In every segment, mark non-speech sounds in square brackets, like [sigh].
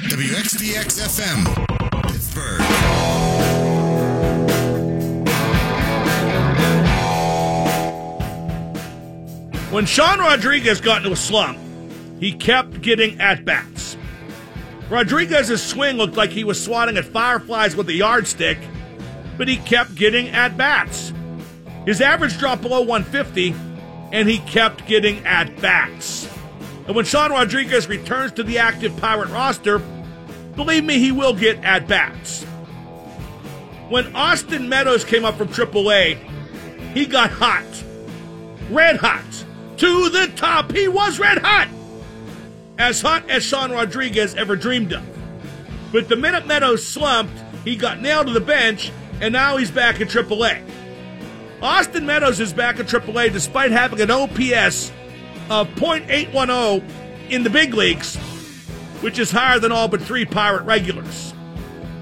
WXDX FM, Pittsburgh. When Sean Rodriguez got into a slump, he kept getting at bats. Rodriguez's swing looked like he was swatting at fireflies with a yardstick, but he kept getting at bats. His average dropped below 150, and he kept getting at bats. And when Sean Rodriguez returns to the active Pirate roster, believe me, he will get at bats. When Austin Meadows came up from AAA, he got hot. Red hot. To the top. He was red hot. As hot as Sean Rodriguez ever dreamed of. But the minute Meadows slumped, he got nailed to the bench, and now he's back at AAA. Austin Meadows is back at AAA despite having an OPS Uh, of .810 in the big leagues, which is higher than all but three Pirate regulars.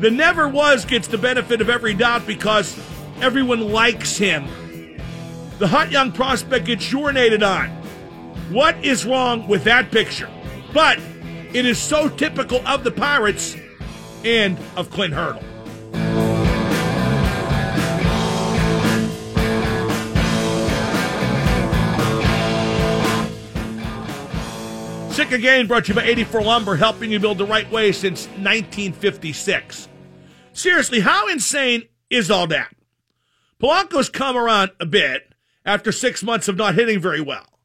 The never was gets the benefit of every doubt because everyone likes him. The hot young prospect gets urinated on. What is wrong with that picture? But it is so typical of the Pirates and of Clint Hurdle. Sick Again brought to you by 84 Lumber, helping you build the right way since 1956. Seriously, how insane is all that? Polanco's come around a bit after six months of not hitting very well.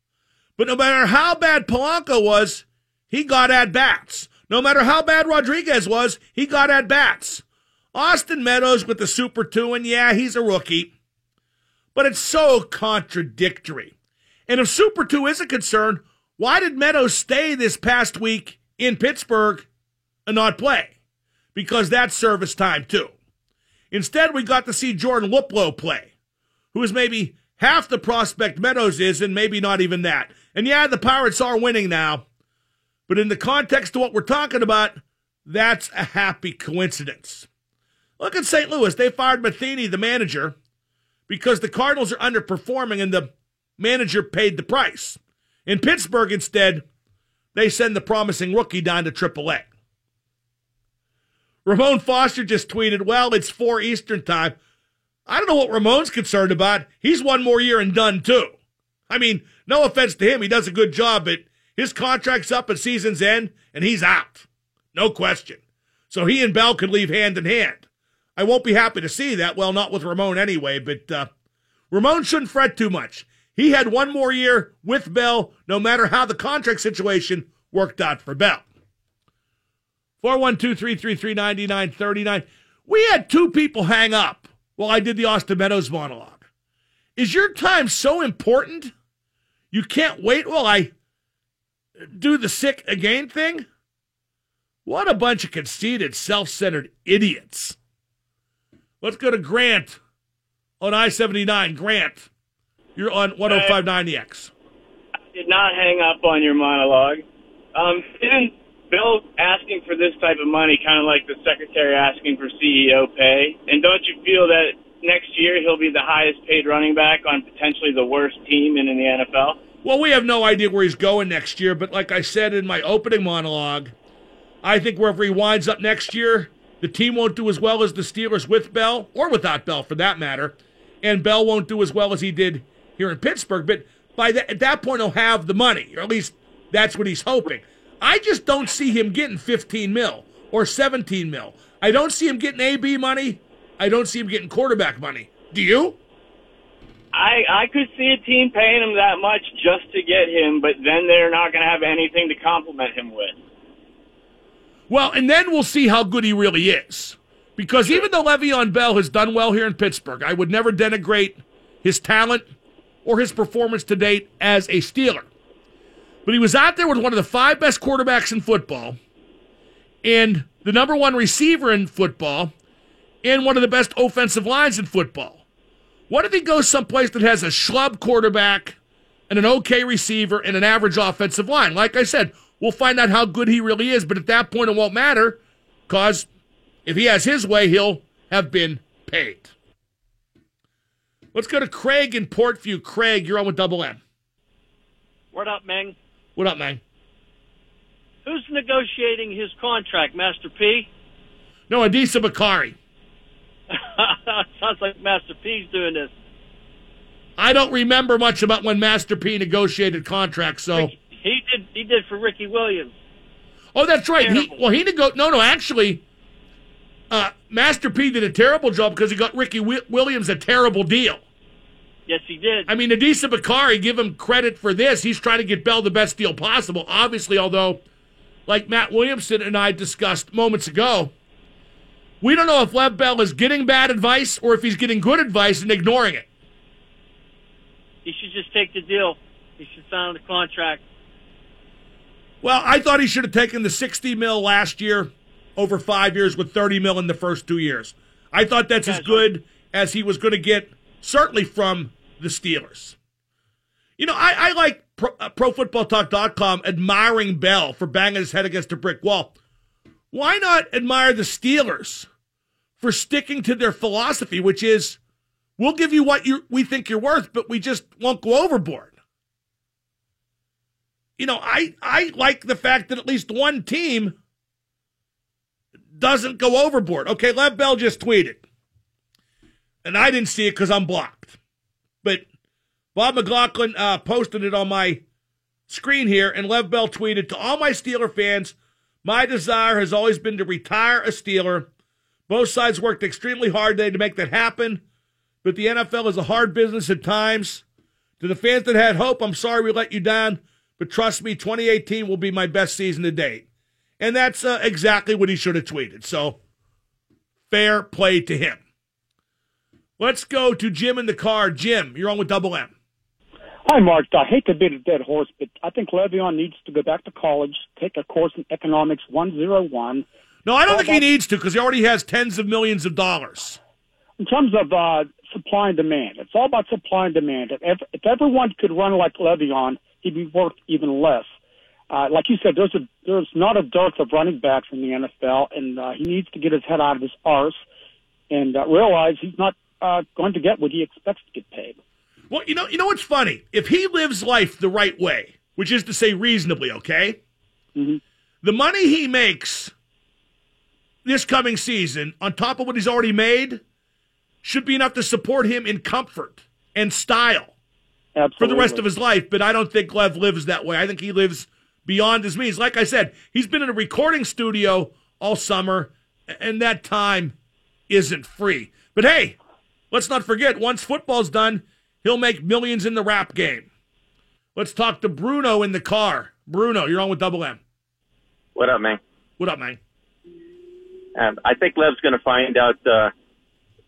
But no matter how bad Polanco was, he got at bats. No matter how bad Rodriguez was, he got at bats. Austin Meadows with the Super 2, and yeah, he's a rookie. But it's so contradictory. And if Super 2 is a concern, why did Meadows stay this past week in Pittsburgh and not play? Because that's service time too. Instead, we got to see Jordan Luplow play, who is maybe half the prospect Meadows is, and maybe not even that. And yeah, the Pirates are winning now, but in the context of what we're talking about, that's a happy coincidence. Look at St. Louis. They fired Matheny, the manager, because the Cardinals are underperforming and the manager paid the price. In Pittsburgh, instead, they send the promising rookie down to AAA. Ramon Foster just tweeted, Well, it's 4 Eastern time. I don't know what Ramon's concerned about. He's one more year and done, too. I mean, no offense to him, he does a good job, but his contract's up at season's end, and he's out. No question. So he and Bell could leave hand in hand. I won't be happy to see that. Well, not with Ramon anyway, but uh, Ramon shouldn't fret too much. He had one more year with Bell, no matter how the contract situation worked out for Bell. 412 We had two people hang up while I did the Austin Meadows monologue. Is your time so important you can't wait while I do the sick again thing? What a bunch of conceited, self centered idiots. Let's go to Grant on I 79. Grant. You're on 1059 The X. I did not hang up on your monologue. Um, isn't Bill asking for this type of money kind of like the secretary asking for CEO pay? And don't you feel that next year he'll be the highest paid running back on potentially the worst team in, in the NFL? Well, we have no idea where he's going next year, but like I said in my opening monologue, I think wherever he winds up next year, the team won't do as well as the Steelers with Bell, or without Bell for that matter, and Bell won't do as well as he did here in Pittsburgh. But by that, at that point, he'll have the money, or at least that's what he's hoping. I just don't see him getting 15 mil or 17 mil. I don't see him getting AB money. I don't see him getting quarterback money. Do you? I I could see a team paying him that much just to get him, but then they're not going to have anything to complement him with. Well, and then we'll see how good he really is. Because even though Le'Veon Bell has done well here in Pittsburgh, I would never denigrate his talent or his performance to date as a Steeler. But he was out there with one of the five best quarterbacks in football and the number one receiver in football and one of the best offensive lines in football. What if he goes someplace that has a schlub quarterback and an okay receiver and an average offensive line? Like I said, we'll find out how good he really is, but at that point it won't matter because if he has his way, he'll have been paid. Let's go to Craig in Port Vue. Craig, you're on with Double M. What up, Meng? What up, man? who's negotiating his contract, Master P? No, Adisa Bakari. [laughs] Sounds like Master P's doing this. I don't remember much about when Master P negotiated contracts, so. He did. He did for Ricky Williams. Oh, that's right. He, well, he nego- No, no, actually, uh, Master P did a terrible job because he got Ricky Wi- Williams a terrible deal. Yes, he did. I mean, Adisa Bakari, give him credit for this. He's trying to get Bell the best deal possible. Obviously, although, like Matt Williamson and I discussed moments ago, we don't know if Lev Bell is getting bad advice or if he's getting good advice and ignoring it. he should just take the deal. He should sign the contract. Well, I thought he should have taken the 60 mil last year over five years with 30 mil in the first two years. I thought that's as good as he was going to get, certainly from the Steelers. You know, I, I like Pro, uh, ProFootballTalk.com admiring Bell for banging his head against a brick wall. Why not admire the Steelers for sticking to their philosophy, which is we'll give you what you we think you're worth, but we just won't go overboard you know, I I like the fact that at least one team doesn't go overboard. Okay, Lev Bell just tweeted, and I didn't see it because I'm blocked. But Bob McLaughlin uh, posted it on my screen here, and Lev Bell tweeted to all my Steeler fans. My desire has always been to retire a Steeler. Both sides worked extremely hard today to make that happen, but the NFL is a hard business at times. To the fans that had hope, I'm sorry we let you down. But trust me, 2018 will be my best season to date. And that's uh, exactly what he should have tweeted. So fair play to him. Let's go to Jim in the car. Jim, you're on with Double M. Hi, Mark. I hate to beat a dead horse, but I think Le'Veon needs to go back to college, take a course in economics 101. No, I don't think he needs to because he already has tens of millions of dollars. In terms of uh, supply and demand, it's all about supply and demand. If, if everyone could run like Le'Veon, he'd be worth even less. Uh, like you said, there's a there's not a dearth of running backs in the NFL, and uh, he needs to get his head out of his arse and uh, realize he's not uh, going to get what he expects to get paid. Well, you know, you know what's funny? If he lives life the right way, which is to say reasonably, okay, Mhm. the money he makes this coming season, on top of what he's already made, should be enough to support him in comfort and style Absolutely. for the rest of his life. But I don't think Lev lives that way. I think he lives beyond his means. Like I said, he's been in a recording studio all summer, and that time isn't free. But hey, let's not forget, once football's done, he'll make millions in the rap game. Let's talk to Bruno in the car. Bruno, you're on with Double M. What up, man? What up, man? Um, I think Lev's going to find out uh,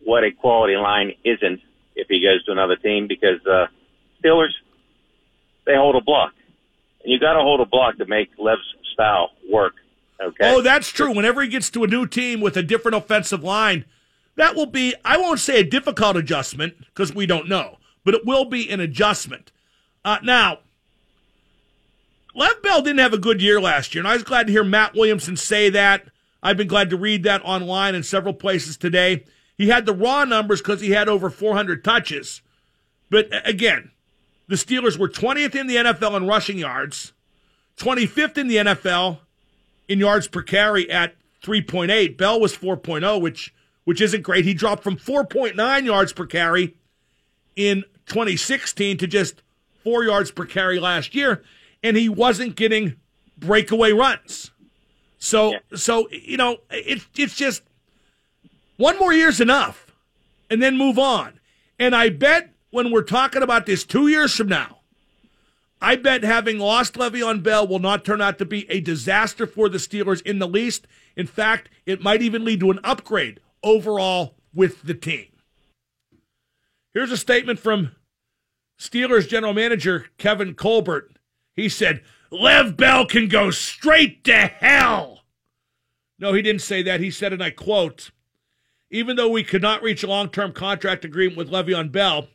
what a quality line isn't if he goes to another team because uh, Steelers they hold a block, you got to hold a block to make Lev's style work. Okay. Oh, that's true. Whenever he gets to a new team with a different offensive line, that will be, I won't say a difficult adjustment because we don't know, but it will be an adjustment. Uh, now, Lev Bell didn't have a good year last year, and I was glad to hear Matt Williamson say that. I've been glad to read that online in several places today. He had the raw numbers because he had over 400 touches. But again, the Steelers were 20th in the NFL in rushing yards, 25th in the NFL in yards per carry at 3.8. Bell was 4.0, which which isn't great. He dropped from 4.9 yards per carry in 2016 to just 4 yards per carry last year, and he wasn't getting breakaway runs. So Yeah. so you know, it's it's just one more year's enough and then move on. And I bet when we're talking about this 2 years from now, I bet having lost Le'Veon Bell will not turn out to be a disaster for the Steelers in the least. In fact, it might even lead to an upgrade overall with the team. Here's a statement from Steelers general manager Kevin Colbert. He said, Lev Bell can go straight to hell. No, he didn't say that. He said, and I quote, even though we could not reach a long term contract agreement with Le'Veon Bell,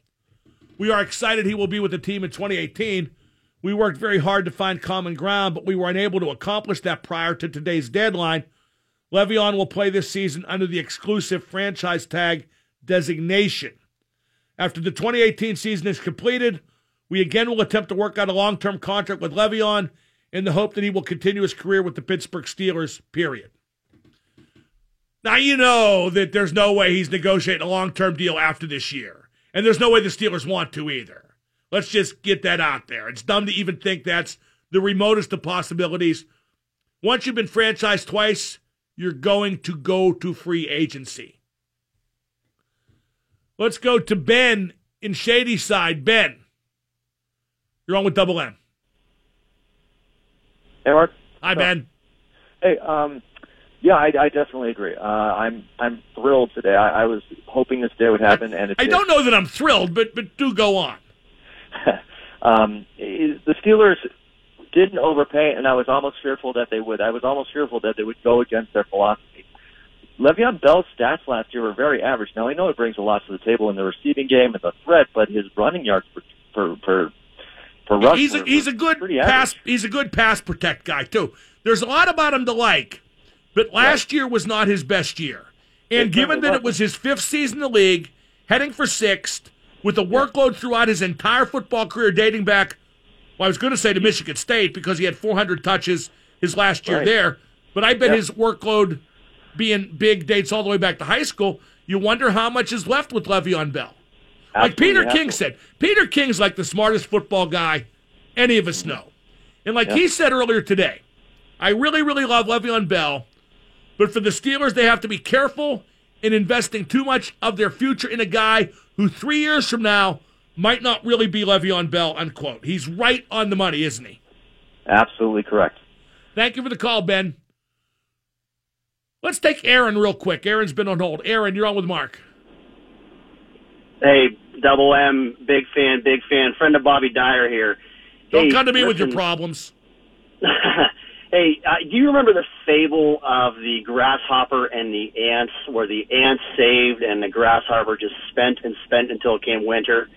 we are excited he will be with the team in 2018. We worked very hard to find common ground, but we were unable to accomplish that prior to today's deadline. Le'Veon will play this season under the exclusive franchise tag designation. After the 2018 season is completed, we again will attempt to work out a long term contract with Le'Veon, in the hope that he will continue his career with the Pittsburgh Steelers, period. Now, you know that there's no way he's negotiating a long term deal after this year. And there's no way the Steelers want to either. Let's just get that out there. It's dumb to even think that's the remotest of possibilities. Once you've been franchised twice, you're going to go to free agency. Let's go to Ben in Shady Side. Ben, you're on with Double M. Hey, Mark. Hi, Ben. Hey, um, yeah, I, I definitely agree. Uh, I'm I'm thrilled today. I, I was hoping this day would happen, and it I did. don't know that I'm thrilled, but but do go on. [laughs] um, the Steelers didn't overpay, and I was almost fearful that they would. I was almost fearful that they would go against their philosophy. Le'Veon Bell's stats last year were very average. Now I know he brings a lot to the table in the receiving game and the threat, but his running yards per per per, per rush. He's a, were- he's were a good pass. average. He's a good pass protect guy too. There's a lot about him to like, but last year was not his best year. And given that it was his fifth season in the league, heading for sixth, with a workload throughout his entire football career dating back, well, I was going to say to Michigan State because he had 400 touches his last year Right. there, but I bet Yeah. his workload being big dates all the way back to high school. You wonder how much is left with Le'Veon Bell. Like Absolutely Peter have King said, Peter King's like the smartest football guy any of us know. And like he said earlier today, I really, really love Le'Veon Bell, but for the Steelers, they have to be careful in investing too much of their future in a guy who three years from now might not really be Le'Veon Bell, unquote. He's right on the money, isn't he? Absolutely correct. Thank you for the call, Ben. Let's take Aaron real quick. Aaron's been on hold. Aaron, you're on with Mark. Hey, Double M, big fan, big fan, friend of Bobby Dyer here. Don't Hey, come to me with your problems. [laughs] hey, uh, do you remember the fable of the grasshopper and the ants, where the ants saved and the grasshopper just spent and spent until it came winter?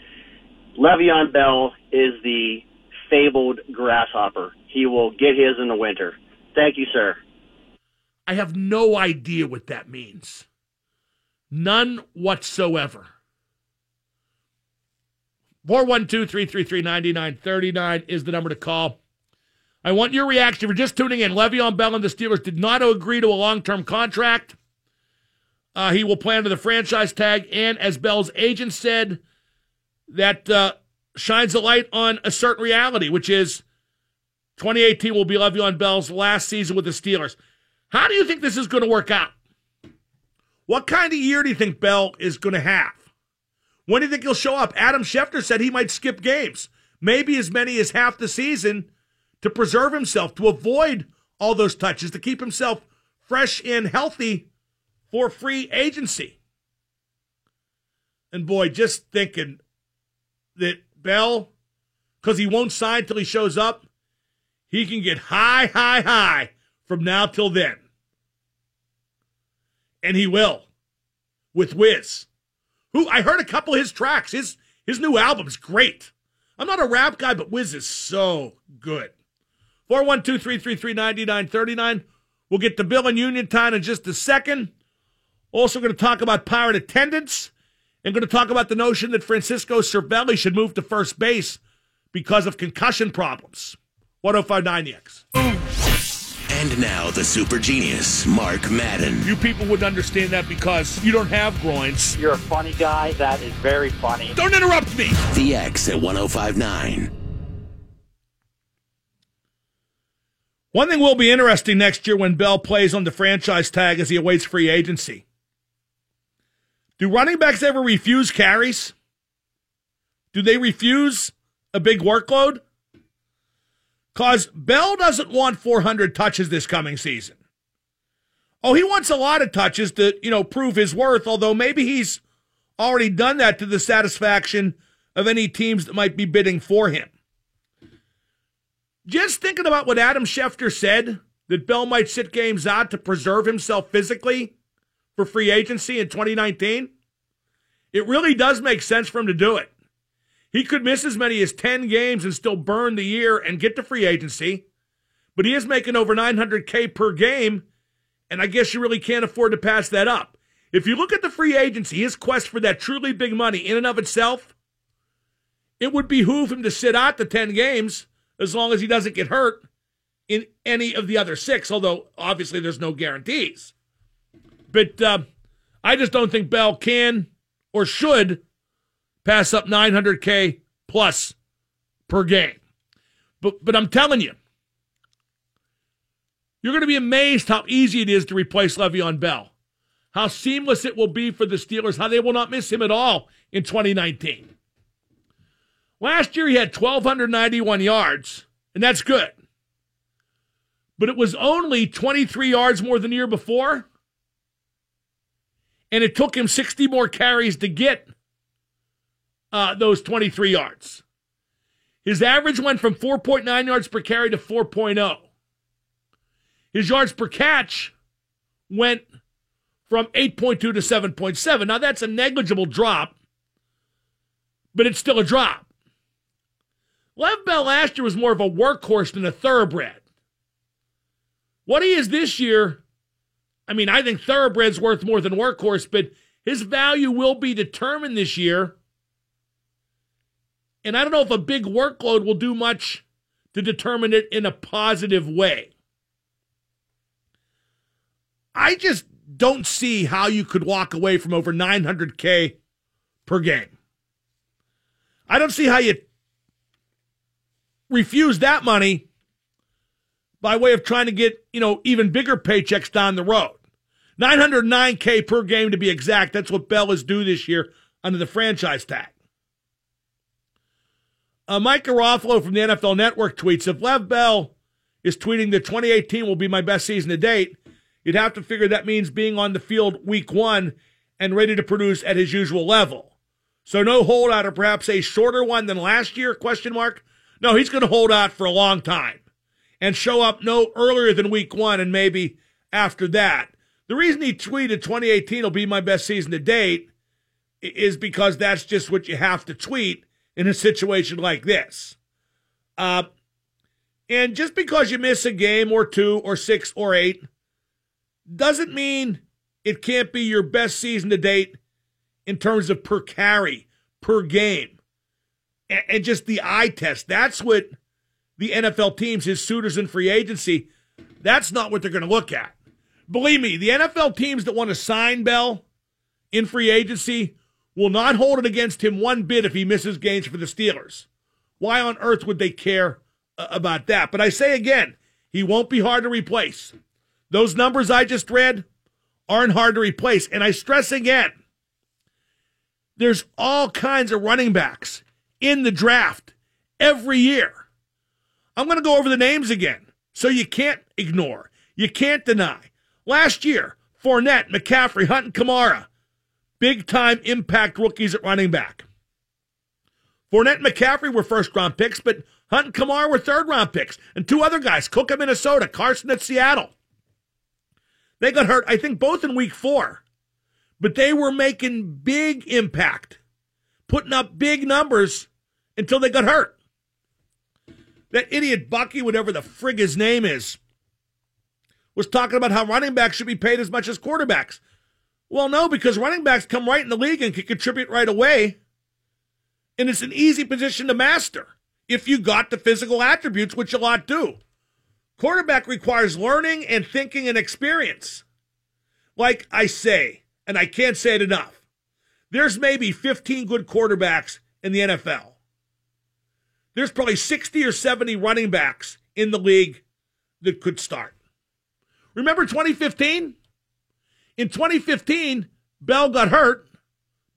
Le'Veon Bell is the fabled grasshopper. He will get his in the winter. Thank you, sir. I have no idea what that means. None whatsoever. 412 333 9939 is the number to call. I want your reaction. If you're just tuning in, Le'Veon Bell and the Steelers did not agree to a long term contract. Uh, he will play under the franchise tag, and as Bell's agent said, that uh, shines a light on a certain reality, which is 2018 will be Le'Veon Bell's last season with the Steelers. How do you think this is going to work out? What kind of year do you think Bell is going to have? When do you think he'll show up? Adam Schefter said he might skip games, maybe as many as half the season, to preserve himself, to avoid all those touches, to keep himself fresh and healthy for free agency. And boy, just thinking that Bell, because he won't sign till he shows up, he can get high, high, high from now till then. And he will with Wiz, who I heard a couple of his tracks. His his new album's great. I'm not a rap guy, but Wiz is so good. 412 333 9939. We'll get to Bill and Union Town in just a second. Also, going to talk about pirate attendance and going to talk about the notion that Francisco Cervelli should move to first base because of concussion problems. 1059 The X. And now the super genius, Mark Madden. You people wouldn't understand that because you don't have groins. You're a funny guy. That is very funny. Don't interrupt me. The X at 1059. One thing will be interesting next year when Bell plays on the franchise tag as he awaits free agency. Do running backs ever refuse carries? Do they refuse a big workload? Because Bell doesn't want 400 touches this coming season. Oh, he wants a lot of touches to, you know, prove his worth, although maybe he's already done that to the satisfaction of any teams that might be bidding for him. Just thinking about what Adam Schefter said, that Bell might sit games out to preserve himself physically for free agency in 2019, it really does make sense for him to do it. He could miss as many as 10 games and still burn the year and get to free agency, but he is making over 900K per game, and I guess you really can't afford to pass that up. If you look at the free agency, his quest for that truly big money in and of itself, it would behoove him to sit out the 10 games as long as he doesn't get hurt in any of the other six, although obviously there's no guarantees. But uh, I just don't think Bell can or should pass up 900K plus per game. But, but I'm telling you, you're going to be amazed how easy it is to replace Le'Veon Bell, how seamless it will be for the Steelers, how they will not miss him at all in 2019. Last year he had 1,291 yards, and that's good. But it was only 23 yards more than the year before. And it took him 60 more carries to get uh, those 23 yards. His average went from 4.9 yards per carry to 4.0. His yards per catch went from 8.2 to 7.7. Now, that's a negligible drop, but it's still a drop. Lev Bell last year was more of a workhorse than a thoroughbred. What he is this year, I mean, I think thoroughbred's worth more than workhorse, but his value will be determined this year. And I don't know if a big workload will do much to determine it in a positive way. I just don't see how you could walk away from over 900K per game. I don't see how you refuse that money by way of trying to get, you know, even bigger paychecks down the road. 909K per game to be exact. That's what Bell is due this year under the franchise tag. Uh, Mike Garofalo from the NFL Network tweets If Lev Bell is tweeting that 2018 will be my best season to date, You'd have to figure that means being on the field week one and ready to produce at his usual level. So no holdout or perhaps a shorter one than last year, question mark? No, he's going to hold out for a long time and show up no earlier than week one and maybe after that. The reason he tweeted 2018 will be my best season to date is because that's just what you have to tweet in a situation like this. Uh, and just because you miss a game or two or six or eight doesn't mean it can't be your best season to date in terms of per carry, per game, and, just the eye test. That's what the NFL teams, his suitors in free agency, that's not what they're going to look at. Believe me, the NFL teams that want to sign Bell in free agency will not hold it against him one bit if he misses games for the Steelers. Why on earth would they care uh, about that? But I say again, he won't be hard to replace. Those numbers I just read aren't hard to replace. And I stress again, there's all kinds of running backs in the draft every year. I'm going to go over the names again so you can't ignore, you can't deny. Last year, Fournette, McCaffrey, Hunt, and Kamara, big time impact rookies at running back. Fournette and McCaffrey were first round picks, but Hunt and Kamara were third round picks. And two other guys, Cook at Minnesota, Carson at Seattle. They got hurt, I think, both in week four, but they were making big impact, putting up big numbers until they got hurt. That idiot Bucky, whatever the frig his name is, was talking about how running backs should be paid as much as quarterbacks. Well, no, because running backs come right in the league and can contribute right away. And it's an easy position to master if you got the physical attributes, which a lot do. Quarterback requires learning and thinking and experience. Like I say, and I can't say it enough, there's maybe 15 good quarterbacks in the NFL. There's probably 60 or 70 running backs in the league that could start. Remember 2015? In 2015, Bell got hurt,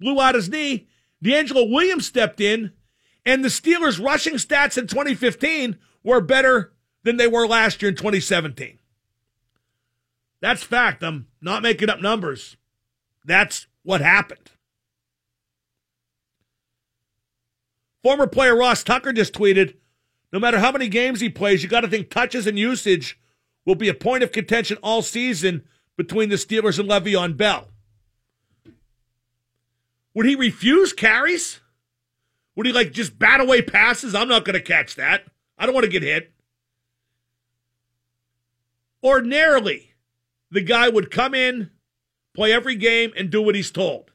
blew out his knee. DeAngelo Williams stepped in, and the Steelers' rushing stats in 2015 were better than they were last year in 2017. That's fact. I'm not making up numbers. That's what happened. Former player Ross Tucker just tweeted no matter how many games he plays, you got to think touches and usage will be a point of contention all season between the Steelers and Le'Veon Bell. Would he refuse carries? Would he like just bat away passes? I'm not going to catch that. I don't want to get hit. Ordinarily, the guy would come in, play every game, and do what he's told.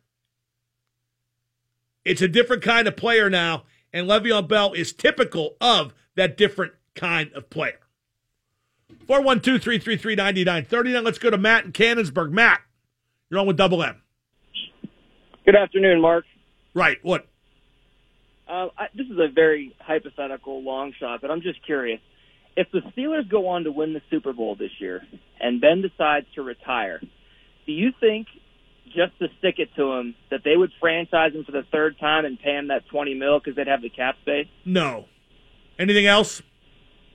It's a different kind of player now, and Le'Veon Bell is typical of that different kind of player. 412 333 9939. Let's go to Matt in Canonsburg. Matt, you're on with Double M. Good afternoon, Mark. Right. What? Uh, I, this is a very hypothetical long shot, but I'm just curious. If the Steelers go on to win the Super Bowl this year and Ben decides to retire, do you think, just to stick it to him, that they would franchise him for the third time and pay him that 20 mil because they'd have the cap space? No. Anything else?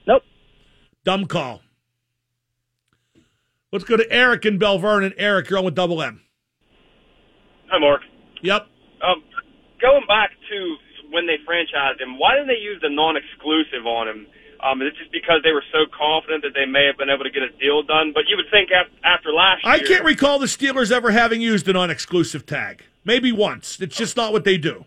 Nope. Dumb call. Let's go to Eric in Belle Vernon. Eric, you're on with Double M. Hi, Mark. Yep. Um, going back to when they franchised him, why didn't they use the non-exclusive on him? Um, is it just because they were so confident that they may have been able to get a deal done? But you would think after last year. I can't recall the Steelers ever having used a non-exclusive tag. Maybe once. It's just not what they do.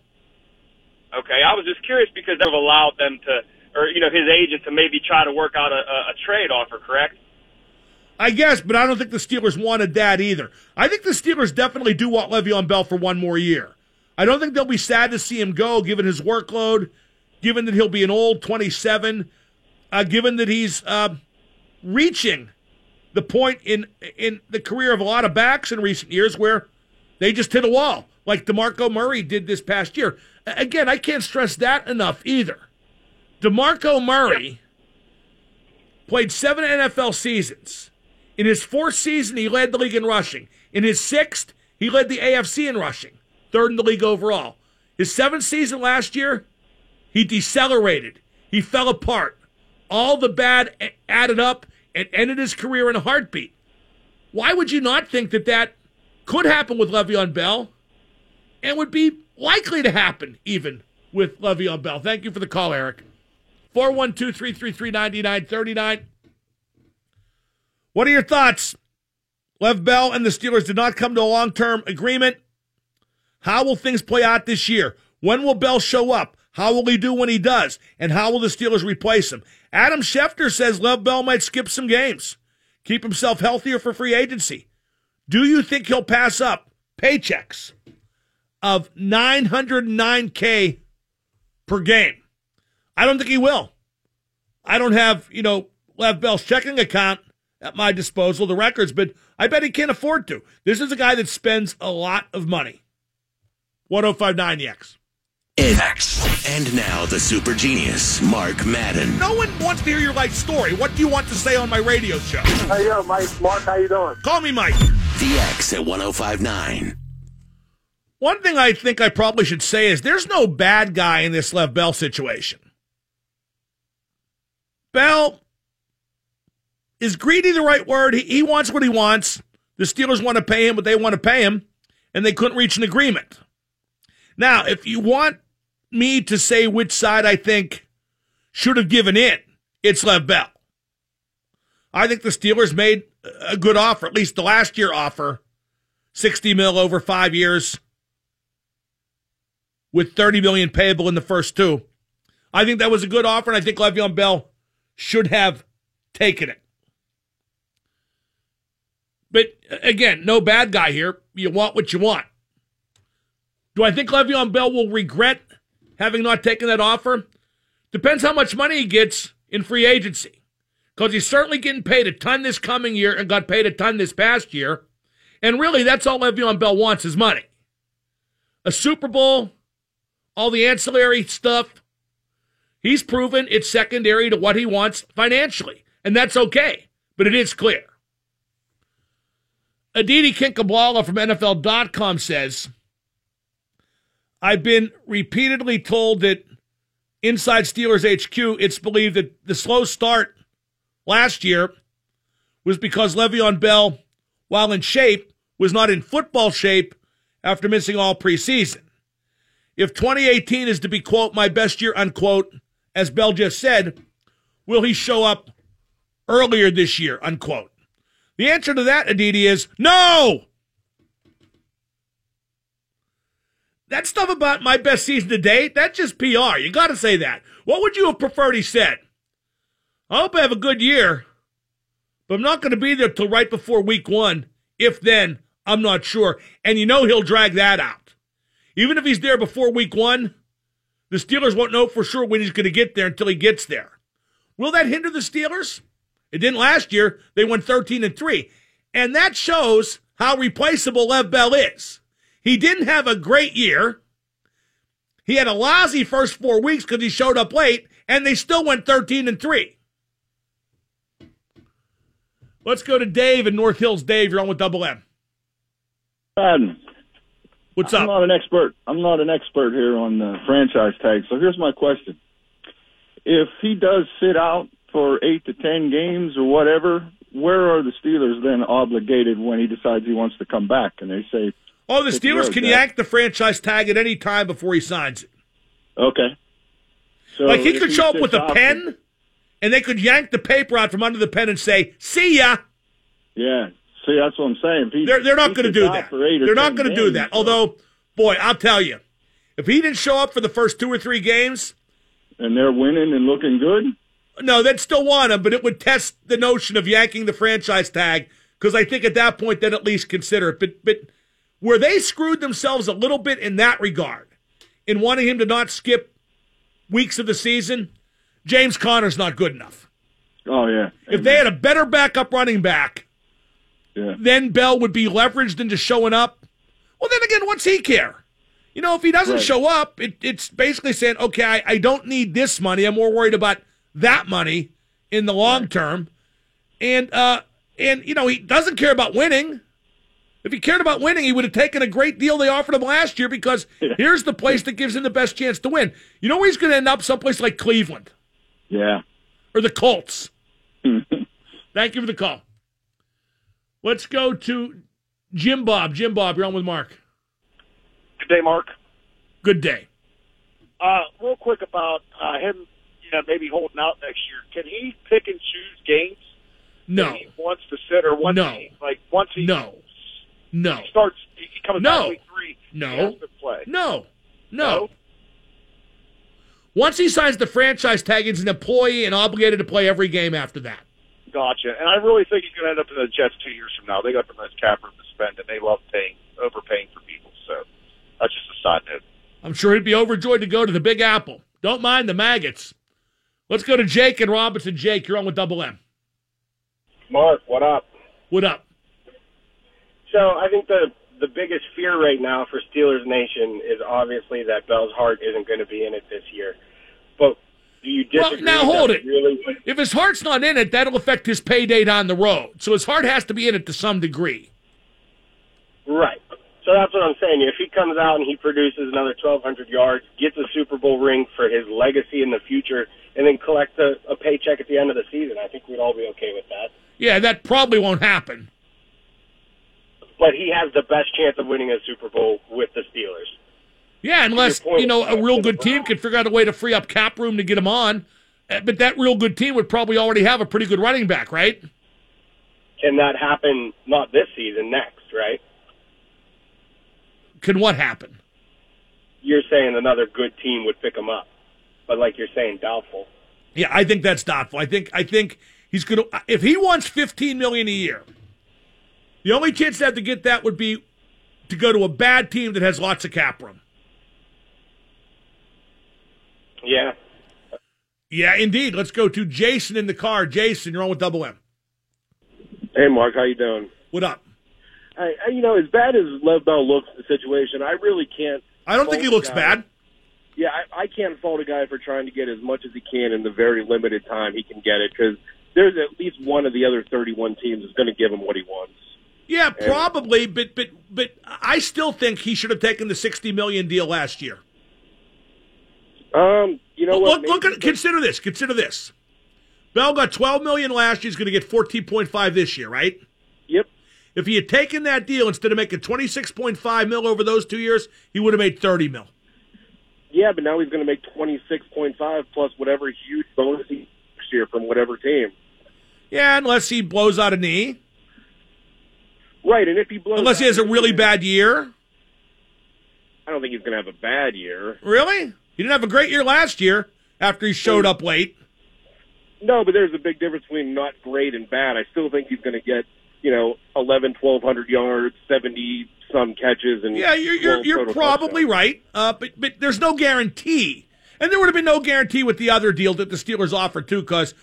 Okay, I was just curious because they've allowed them to, or you know, his agent to maybe try to work out a, a, a trade offer. Correct? I guess, but I don't think the Steelers wanted that either. I think the Steelers definitely do want Le'Veon Bell for one more year. I don't think they'll be sad to see him go, given his workload, given that he'll be an old 27, uh, given that he's uh, reaching the point in in the career of a lot of backs in recent years where they just hit a wall, like DeMarco Murray did this past year. Again, I can't stress that enough either. DeMarco Murray played seven NFL seasons. In his fourth season, he led the league in rushing. In his sixth, he led the AFC in rushing third in the league overall. His seventh season last year, he decelerated. He fell apart. All the bad added up and ended his career in a heartbeat. Why would you not think that that could happen with Le'Veon Bell and would be likely to happen even with Le'Veon Bell? Thank you for the call, Eric. 412 333 9939. What are your thoughts? Lev Bell and the Steelers did not come to a long term agreement. How will things play out this year? When will Bell show up? How will he do when he does? And how will the Steelers replace him? Adam Schefter says Lev Bell might skip some games, keep himself healthier for free agency. Do you think he'll pass up paychecks of 909K per game? I don't think he will. I don't have, you know, Lev Bell's checking account at my disposal, the records, but I bet he can't afford to. This is a guy that spends a lot of money. 1059 The X. X. And now the super genius, Mark Madden. No one wants to hear your life story. What do you want to say on my radio show? Hey, yo, Mike. Mark, how you doing? Call me Mike. The X at 1059. One thing I think I probably should say is there's no bad guy in this Lev Bell situation. Bell is greedy the right word? He, he wants what he wants. The Steelers want to pay him what they want to pay him, and they couldn't reach an agreement. Now, if you want me to say which side I think should have given in, it's Lev Bell. I think the Steelers made a good offer, at least the last year offer, 60 mil over five years with 30 million payable in the first two. I think that was a good offer, and I think Le'Veon Bell should have taken it. But uh, again, no bad guy here. You want what you want. Do I think Le'Veon Bell will regret having not taken that offer? Depends how much money he gets in free agency. Because he's certainly getting paid a ton this coming year and got paid a ton this past year. And really, that's all Le'Veon Bell wants is money. A Super Bowl, all the ancillary stuff. He's proven it's secondary to what he wants financially. And that's okay. But it is clear. Aditi Kinkhabwala from NFL.com says, I've been repeatedly told that inside Steelers HQ, it's believed that the slow start last year was because Le'Veon Bell, while in shape, was not in football shape after missing all preseason. If 2018 is to be, quote, my best year, unquote, as Bell just said, will he show up earlier this year, unquote? The answer to that, Aditi, is no! That stuff about my best season to date, that's just PR. You got to say that. What would you have preferred he said? I hope I have a good year, but I'm not going to be there till right before week one. If then, I'm not sure. And you know he'll drag that out. Even if he's there before week one, the Steelers won't know for sure when he's going to get there until he gets there. Will that hinder the Steelers? It didn't last year. They went 13 and 3. And that shows how replaceable Lev Bell is. He didn't have a great year. He had a lousy first four weeks because he showed up late, and they still went 13 and 3. Let's go to Dave in North Hills. Dave, you're on with Double M. Madden. What's up? I'm not an expert. I'm not an expert here on the franchise tag. So here's my question: If he does sit out for eight to ten games or whatever, where are the Steelers then obligated when he decides he wants to come back? And they say, Oh, the Steelers can yank the franchise tag at any time before he signs it. okay. So like he could show up with a pen, and they could yank the paper out from under the pen and say, "See ya." Yeah. See, that's what I'm saying. He- They're they're not going to do that. for eight or They're not going to do that. Although, boy, I'll tell you, if he didn't show up for the first two or three games, and they're winning and looking good, no, they'd still want him, but it would test the notion of yanking the franchise tag because I think at that point they'd at least consider it. But but where they screwed themselves a little bit in that regard, in wanting him to not skip weeks of the season, James Conner's not good enough. oh yeah, If they had a better backup running back, yeah. then Bell would be leveraged into showing up. Well, then again, what's he care? You know, if he doesn't Right. show up, it, it's basically saying, okay, I, I don't need this money. I'm more worried about that money in the long term. And uh, and you know, he doesn't care about winning. If he cared about winning, he would have taken a great deal they offered him last year because [laughs] here's the place that gives him the best chance to win. You know where he's going to end up? Someplace like Cleveland yeah. or the Colts. [laughs] Thank you for the call. Let's go to Jim Bob. Jim Bob, you're on with Mark. Good day, Mark. Good day. Uh, real quick about uh, him, you know, maybe holding out next year. Can he pick and choose games No. he wants to sit, or once No. he, like once he No. No. he starts, he comes No. back week three, No. he has to play. No. No. Once he signs the franchise tag, he's an employee and obligated to play every game after that. Gotcha. And I really think he's going to end up in the Jets two years from now. They got the most cap room to spend, and they love paying, overpaying for people. So that's just a side note. I'm sure he'd be overjoyed to go to the Big Apple. Don't mind the maggots. Let's go to Jake and Robinson. Jake, you're on with Double M. Mark, what up? What up? So I think the the biggest fear right now for Steelers Nation is obviously that Bell's heart isn't going to be in it this year. But do you Well, now hold it. Really, If his heart's not in it, that'll affect his pay date on the road. So his heart has to be in it to some degree. right. So that's what I'm saying. If he comes out and he produces another 1,200 yards, gets a Super Bowl ring for his legacy in the future, and then collects a, a paycheck at the end of the season, I think we'd all be okay with that. Yeah, that probably won't happen. But he has the best chance of winning a Super Bowl with the Steelers. Yeah, unless you know a real good team can figure out a way to free up cap room to get him on. Uh, But that real good team would probably already have a pretty good running back, right? Can that happen not this season, next, right? Can what happen? You're saying another good team would pick him up, but like you're saying, doubtful. Yeah, I think that's doubtful. I think I think he's going to if he wants 15 million a year. The only chance to have to get that would be to go to a bad team that has lots of cap room. Yeah. Yeah, indeed. Let's go to Jason in the car. Jason, you're on with Double M. Hey, Mark, how you doing? What up? I, I, you know, as bad as Lev Bell looks in the situation, I really can't. I don't think he looks guy. bad. Yeah, I, I can't fault a guy for trying to get as much as he can in the very limited time he can get it because there's at least one of the other 31 teams is going to give him what he wants. Yeah, probably, but but but I still think he should have taken the 60 million deal last year. Um, you know look, what? Look, look at consider this. Consider this. Bell got 12 million last year. He's going to get 14.5 this year, right? Yep. If he had taken that deal instead of making 26.5 mil over those two years, he would have made 30 mil. Yeah, but now he's going to make 26.5 plus whatever huge bonus he next year from whatever team. Yeah, unless he blows out a knee. Right, and if he blows, Unless he has a really bad year. I don't think he's going to have a bad year. Really? He didn't have a great year last year after he showed up late. No, but there's a big difference between not great and bad. I still think he's going to get, you know, 11, 1,200 yards, 70 some catches, and Yeah, you're you're, you're probably right. Uh, but but there's no guarantee, and there would have been no guarantee with the other deal that the Steelers offered too, because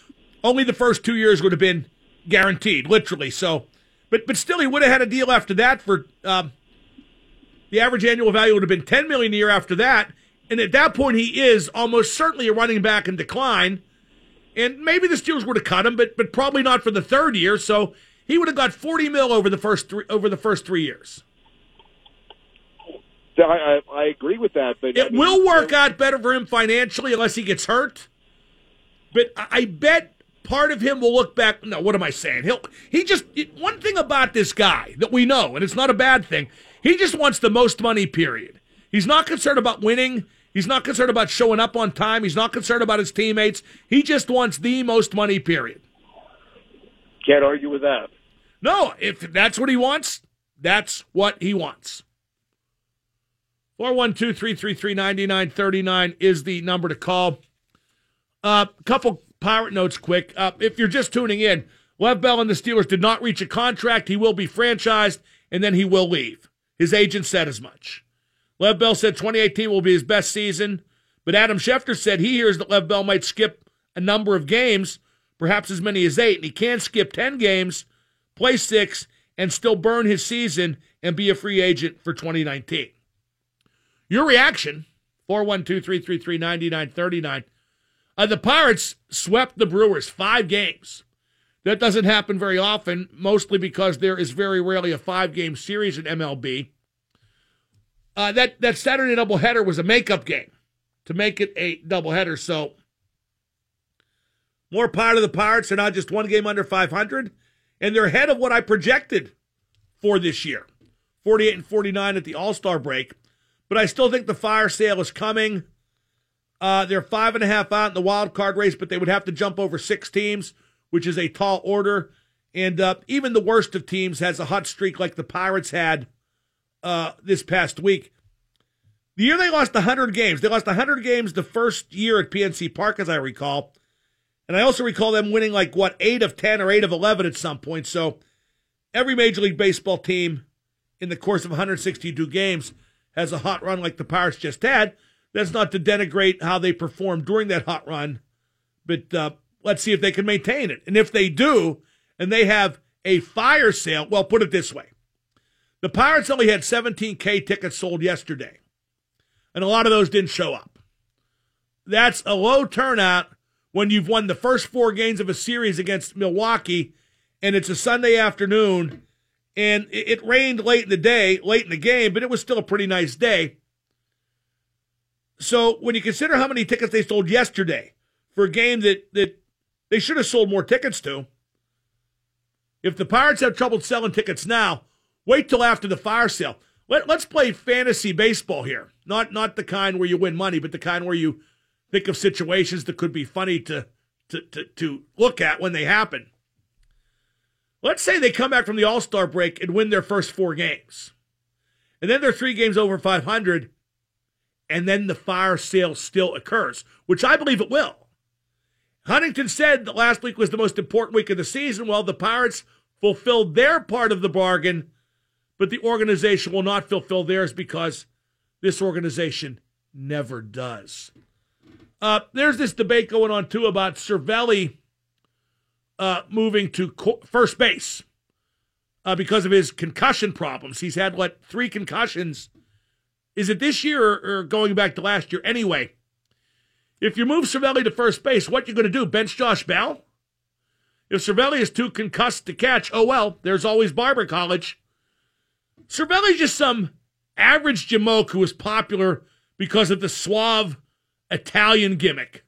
Only the first two years would have been guaranteed, literally. So, but but still, he would have had a deal after that for um, the average annual value would have been ten million a year after that, and at that point, he is almost certainly a running back in decline. And maybe the Steelers would have cut him, but but probably not for the third year. So he would have got forty mil over the first three over the first three years. I, I, I agree with that, but It will work out better for him financially unless he gets hurt. But I I bet part of him will look back. No, what am I saying? He'll he just one thing about this guy that we know, and it's not a bad thing. He just wants the most money. Period. He's not concerned about winning. He's not concerned about showing up on time. He's not concerned about his teammates. He just wants the most money. Period. Can't argue with that. No, if that's what he wants, that's what he wants. 412 333 9939 is the number to call. A uh, couple pirate notes quick. Uh, if you're just tuning in, Lev Bell and the Steelers did not reach a contract. He will be franchised, and then he will leave. His agent said as much. Lev Bell said 2018 will be his best season, but Adam Schefter said he hears that Lev Bell might skip a number of games, perhaps as many as eight, and he can skip 10 games, play six, and still burn his season and be a free agent for 2019. Your reaction, 412 333 9939. Uh, the Pirates swept the Brewers five games. That doesn't happen very often, mostly because there is very rarely a five game series in MLB. Uh, that, that Saturday doubleheader was a makeup game to make it a doubleheader. So, more part of the Pirates are not just one game under 500, and they're ahead of what I projected for this year 48 and 49 at the All Star break. But I still think the fire sale is coming. Uh, they're five and a half out in the wild card race, but they would have to jump over six teams, which is a tall order. And uh, even the worst of teams has a hot streak like the Pirates had uh, this past week. The year they lost 100 games, they lost 100 games the first year at PNC Park, as I recall. And I also recall them winning like, what, 8 of 10 or 8 of 11 at some point. So every Major League Baseball team in the course of 162 games has a hot run like the Pirates just had. That's not to denigrate how they performed during that hot run, but uh, let's see if they can maintain it. And if they do, and they have a fire sale, well, put it this way the Pirates only had 17K tickets sold yesterday, and a lot of those didn't show up. That's a low turnout when you've won the first four games of a series against Milwaukee, and it's a Sunday afternoon, and it rained late in the day, late in the game, but it was still a pretty nice day. So when you consider how many tickets they sold yesterday for a game that, that they should have sold more tickets to, if the Pirates have trouble selling tickets now, wait till after the fire sale. Let, let's play fantasy baseball here. Not not the kind where you win money, but the kind where you think of situations that could be funny to to, to, to look at when they happen. Let's say they come back from the All Star break and win their first four games. And then they're three games over 500 and then the fire sale still occurs, which I believe it will. Huntington said that last week was the most important week of the season. Well, the Pirates fulfilled their part of the bargain, but the organization will not fulfill theirs because this organization never does. Uh, there's this debate going on too about Cervelli uh, moving to first base uh, because of his concussion problems. He's had what three concussions is it this year or, going back to last year? Anyway, if you move Cervelli to first base, what you going to do? Bench Josh Bell? If Cervelli is too concussed to catch, oh well, there's always Barber College. Cervelli's just some average jamoke who is popular because of the suave Italian gimmick.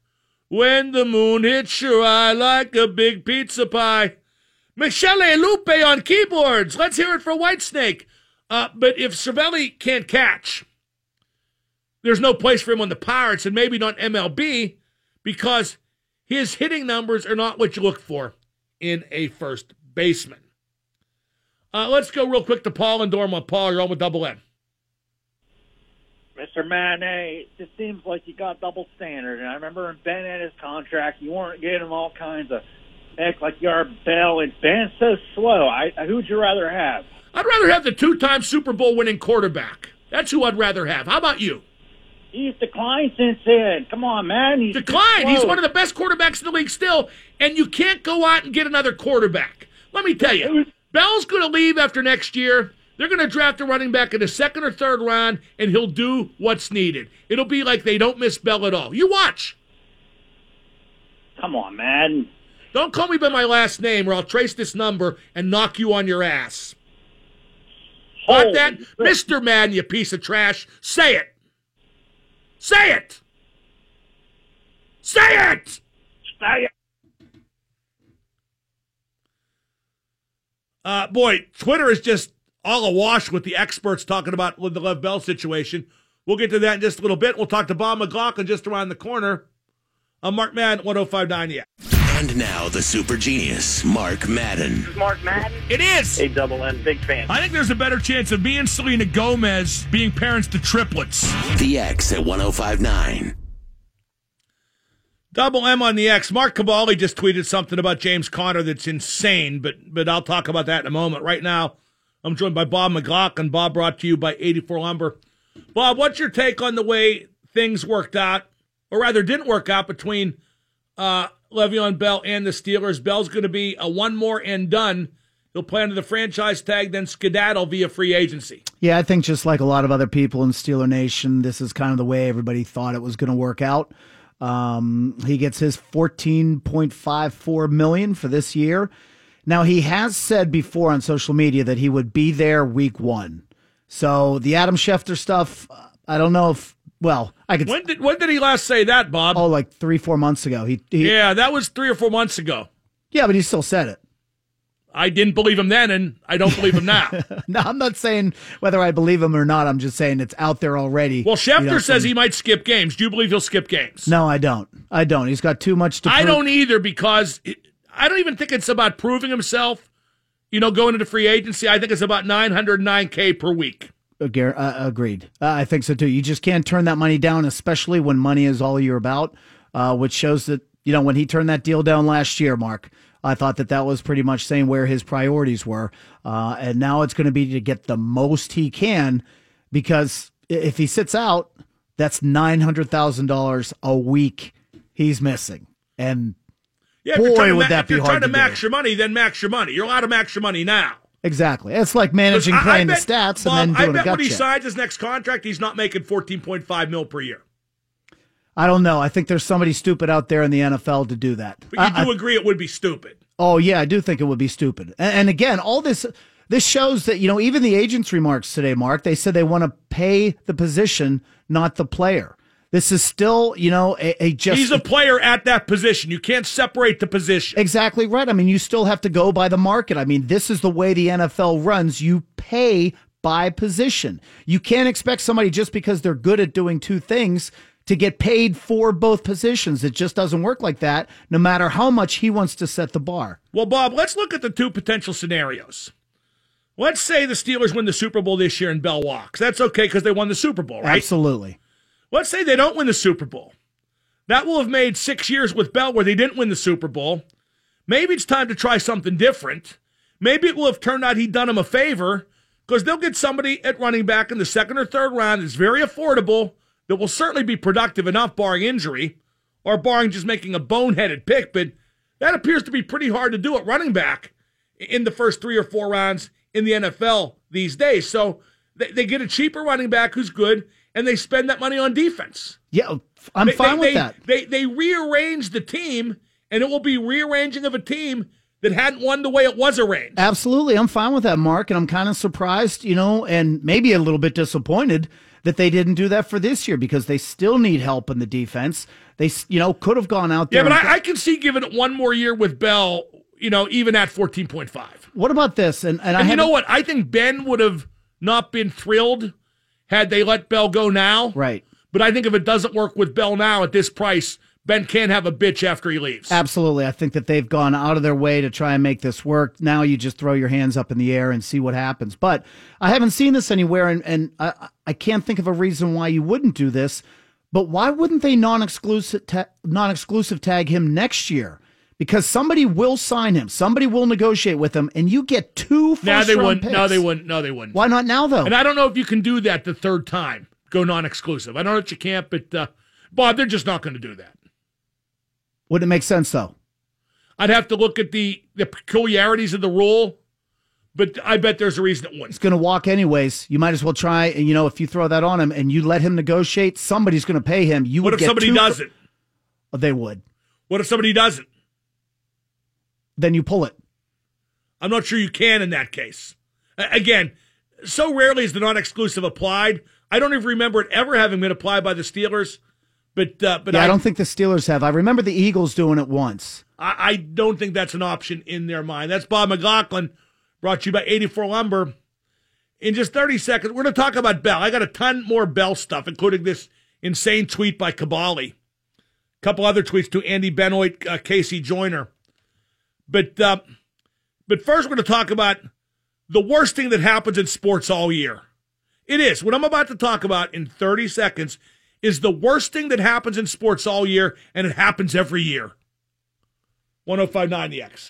When the moon hits your eye like a big pizza pie. Michele Luppi on keyboards. Let's hear it for Whitesnake. Uh, but if Cervelli can't catch, there's no place for him on the Pirates and maybe not MLB because his hitting numbers are not what you look for in a first baseman. Uh, let's go real quick to Paul and Dormont. Paul, you're on with Double M. Mr. Matinee, it just seems like you got double standard. And I remember in Ben and his contract, you weren't getting him all kinds of heck like you are Bell, and Ben's so slow. I, who'd you rather have? I'd rather have the two-time Super Bowl winning quarterback. That's who I'd rather have. How about you? He's declined since then. Come on, man. He's Decline. He's one of the best quarterbacks in the league still, and you can't go out and get another quarterback. Let me tell you, Bell's going to leave after next year. They're going to draft a running back in the second or third round, and he'll do what's needed. It'll be like they don't miss Bell at all. You watch. Come on, man. Don't call me by my last name, or I'll trace this number and knock you on your ass. Got that? Mr. Madden, you piece of trash. Say it. Say it. Say it. Say it. Uh, boy, Twitter is just all awash with the experts talking about the Lev Bell situation. We'll get to that in just a little bit. We'll talk to Bob McLaughlin just around the corner. I'm Mark Madden, 1059 Yeah. And now the super genius, Mark Madden. Mark Madden. It is. A Double M, big fan. I think there's a better chance of me and Selena Gomez being parents to triplets. The X at 1059. Double M on the X. Mark Kaboly just tweeted something about James Conner that's insane, but but I'll talk about that in a moment. Right now, I'm joined by Bob McLaughlin. Bob brought to you by 84 Lumber. Bob, what's your take on the way things worked out, or rather didn't work out between uh, Le'Veon Bell and the Steelers? Bell's going to be a one more and done. He'll play under the franchise tag, then skedaddle via free agency. Yeah, I think just like a lot of other people in Steeler Nation, this is kind of the way everybody thought it was going to work out. Um, he gets his fourteen point five four million for this year. Now he has said before on social media that he would be there week one. So the Adam Schefter stuff, I don't know if. Well, I could. When did when did he last say that, Bob? Oh, like three, four months ago. He, he yeah, that was three or four months ago. yeah, but he still said it. I didn't believe him then, and I don't believe him now. [laughs] No, I'm not saying whether I believe him or not. I'm just saying it's out there already. Well, Schefter You know, says he might skip games. Do you believe he'll skip games? No, I don't. I don't. He's got too much to. I prove. don't either because it, I don't even think it's about proving himself. You know, going into free agency, I think it's about 909k per week. Uh, agreed. Uh, I think so too. You just can't turn that money down, especially when money is all you're about. Uh, which shows that you know when he turned that deal down last year, Mark. I thought that that was pretty much saying where his priorities were, uh, and now it's going to be to get the most he can, because if he sits out, that's nine hundred thousand dollars a week he's missing, and Yeah, boy, would ma- that if be you're hard trying to, to max do. your money, then max your money. You're allowed to max your money now. Exactly. It's like managing I- I playing bet- the stats Bob, and then doing I bet a gut when he check. signs his next contract, he's not making 14.5 mil per year. I don't know. I think there's somebody stupid out there in the NFL to do that. But you I- do agree it would be stupid. Oh yeah, I do think it would be stupid. And, and again, all this this shows that you know even the agents' remarks today, Mark. They said they want to pay the position, not the player. This is still you know a, a just he's a player at that position. You can't separate the position. exactly right. I mean, you still have to go by the market. I mean, this is the way the NFL runs. You pay by position. You can't expect somebody just because they're good at doing two things to get paid for both positions. It just doesn't work like that. No matter how much he wants to set the bar. Well, Bob, let's look at the two potential scenarios. Let's say the Steelers win the Super Bowl this year and Bell walks. That's okay because they won the Super Bowl, right? Absolutely. Let's say they don't win the Super Bowl. That will have made six years with Bell where they didn't win the Super Bowl. Maybe it's time to try something different. Maybe it will have turned out he'd done him a favor because they'll get somebody at running back in the second or third round that's very affordable that will certainly be productive enough, barring injury or barring just making a boneheaded pick. But that appears to be pretty hard to do at running back in the first three or four rounds in the NFL these days. So they, they get a cheaper running back who's good and they spend that money on defense. Yeah, I'm They- fine they- with they- that. They they rearrange the team, and it will be rearranging of a team that hadn't won the way it was arranged. Absolutely. I'm fine with that, Mark. And I'm kind of surprised, you know, and maybe a little bit disappointed that they didn't do that for this year because they still need help in the defense. They, you know, could have gone out there. Yeah, but I, I can see giving it one more year with Bell. You know, even at fourteen point five. what about this? And, and, I And you know what? I think Ben would have not been thrilled had they let Bell go now. Right. But I think if it doesn't work with Bell now at this price, Ben can't have a bitch after he leaves. Absolutely. I think that they've gone out of their way to try and make this work. Now you just throw your hands up in the air and see what happens. But I haven't seen this anywhere, and, and I, I can't think of a reason why you wouldn't do this. But why wouldn't they non-exclusive ta- non-exclusive tag him next year? Because somebody will sign him, somebody will negotiate with him, and you get two Now they round wouldn't. picks. No, they wouldn't. No, they wouldn't. Why not now though? And I don't know if you can do that the third time. go non-exclusive. I know that you can't, but uh, Bob, they're just not going to do that. Wouldn't it make sense though? I'd have to look at the the peculiarities of the rule, but I bet there's a reason it wouldn't. He's going to walk anyways. You might as well try. And you know, if you throw that on him and you let him negotiate, somebody's going to pay him. You What would if somebody doesn't? Oh, they would. What if somebody doesn't? Then you pull it. I'm not sure you can in that case. Again, so rarely is the non-exclusive applied. I don't even remember it ever having been applied by the Steelers. But uh, but yeah, I, I, don't think the Steelers have. I remember the Eagles doing it once. I, I don't think that's an option in their mind. That's Bob McLaughlin, brought to you by 84 Lumber. In just 30 seconds, we're going to talk about Bell. I got a ton more Bell stuff, including this insane tweet by Kaboly. A couple other tweets to Andy Benoit, uh, KC Joyner. But uh, but first, we're going to talk about the worst thing that happens in sports all year. It is what I'm about to talk about in 30 seconds is the worst thing that happens in sports all year, and it happens every year. 1059 The X.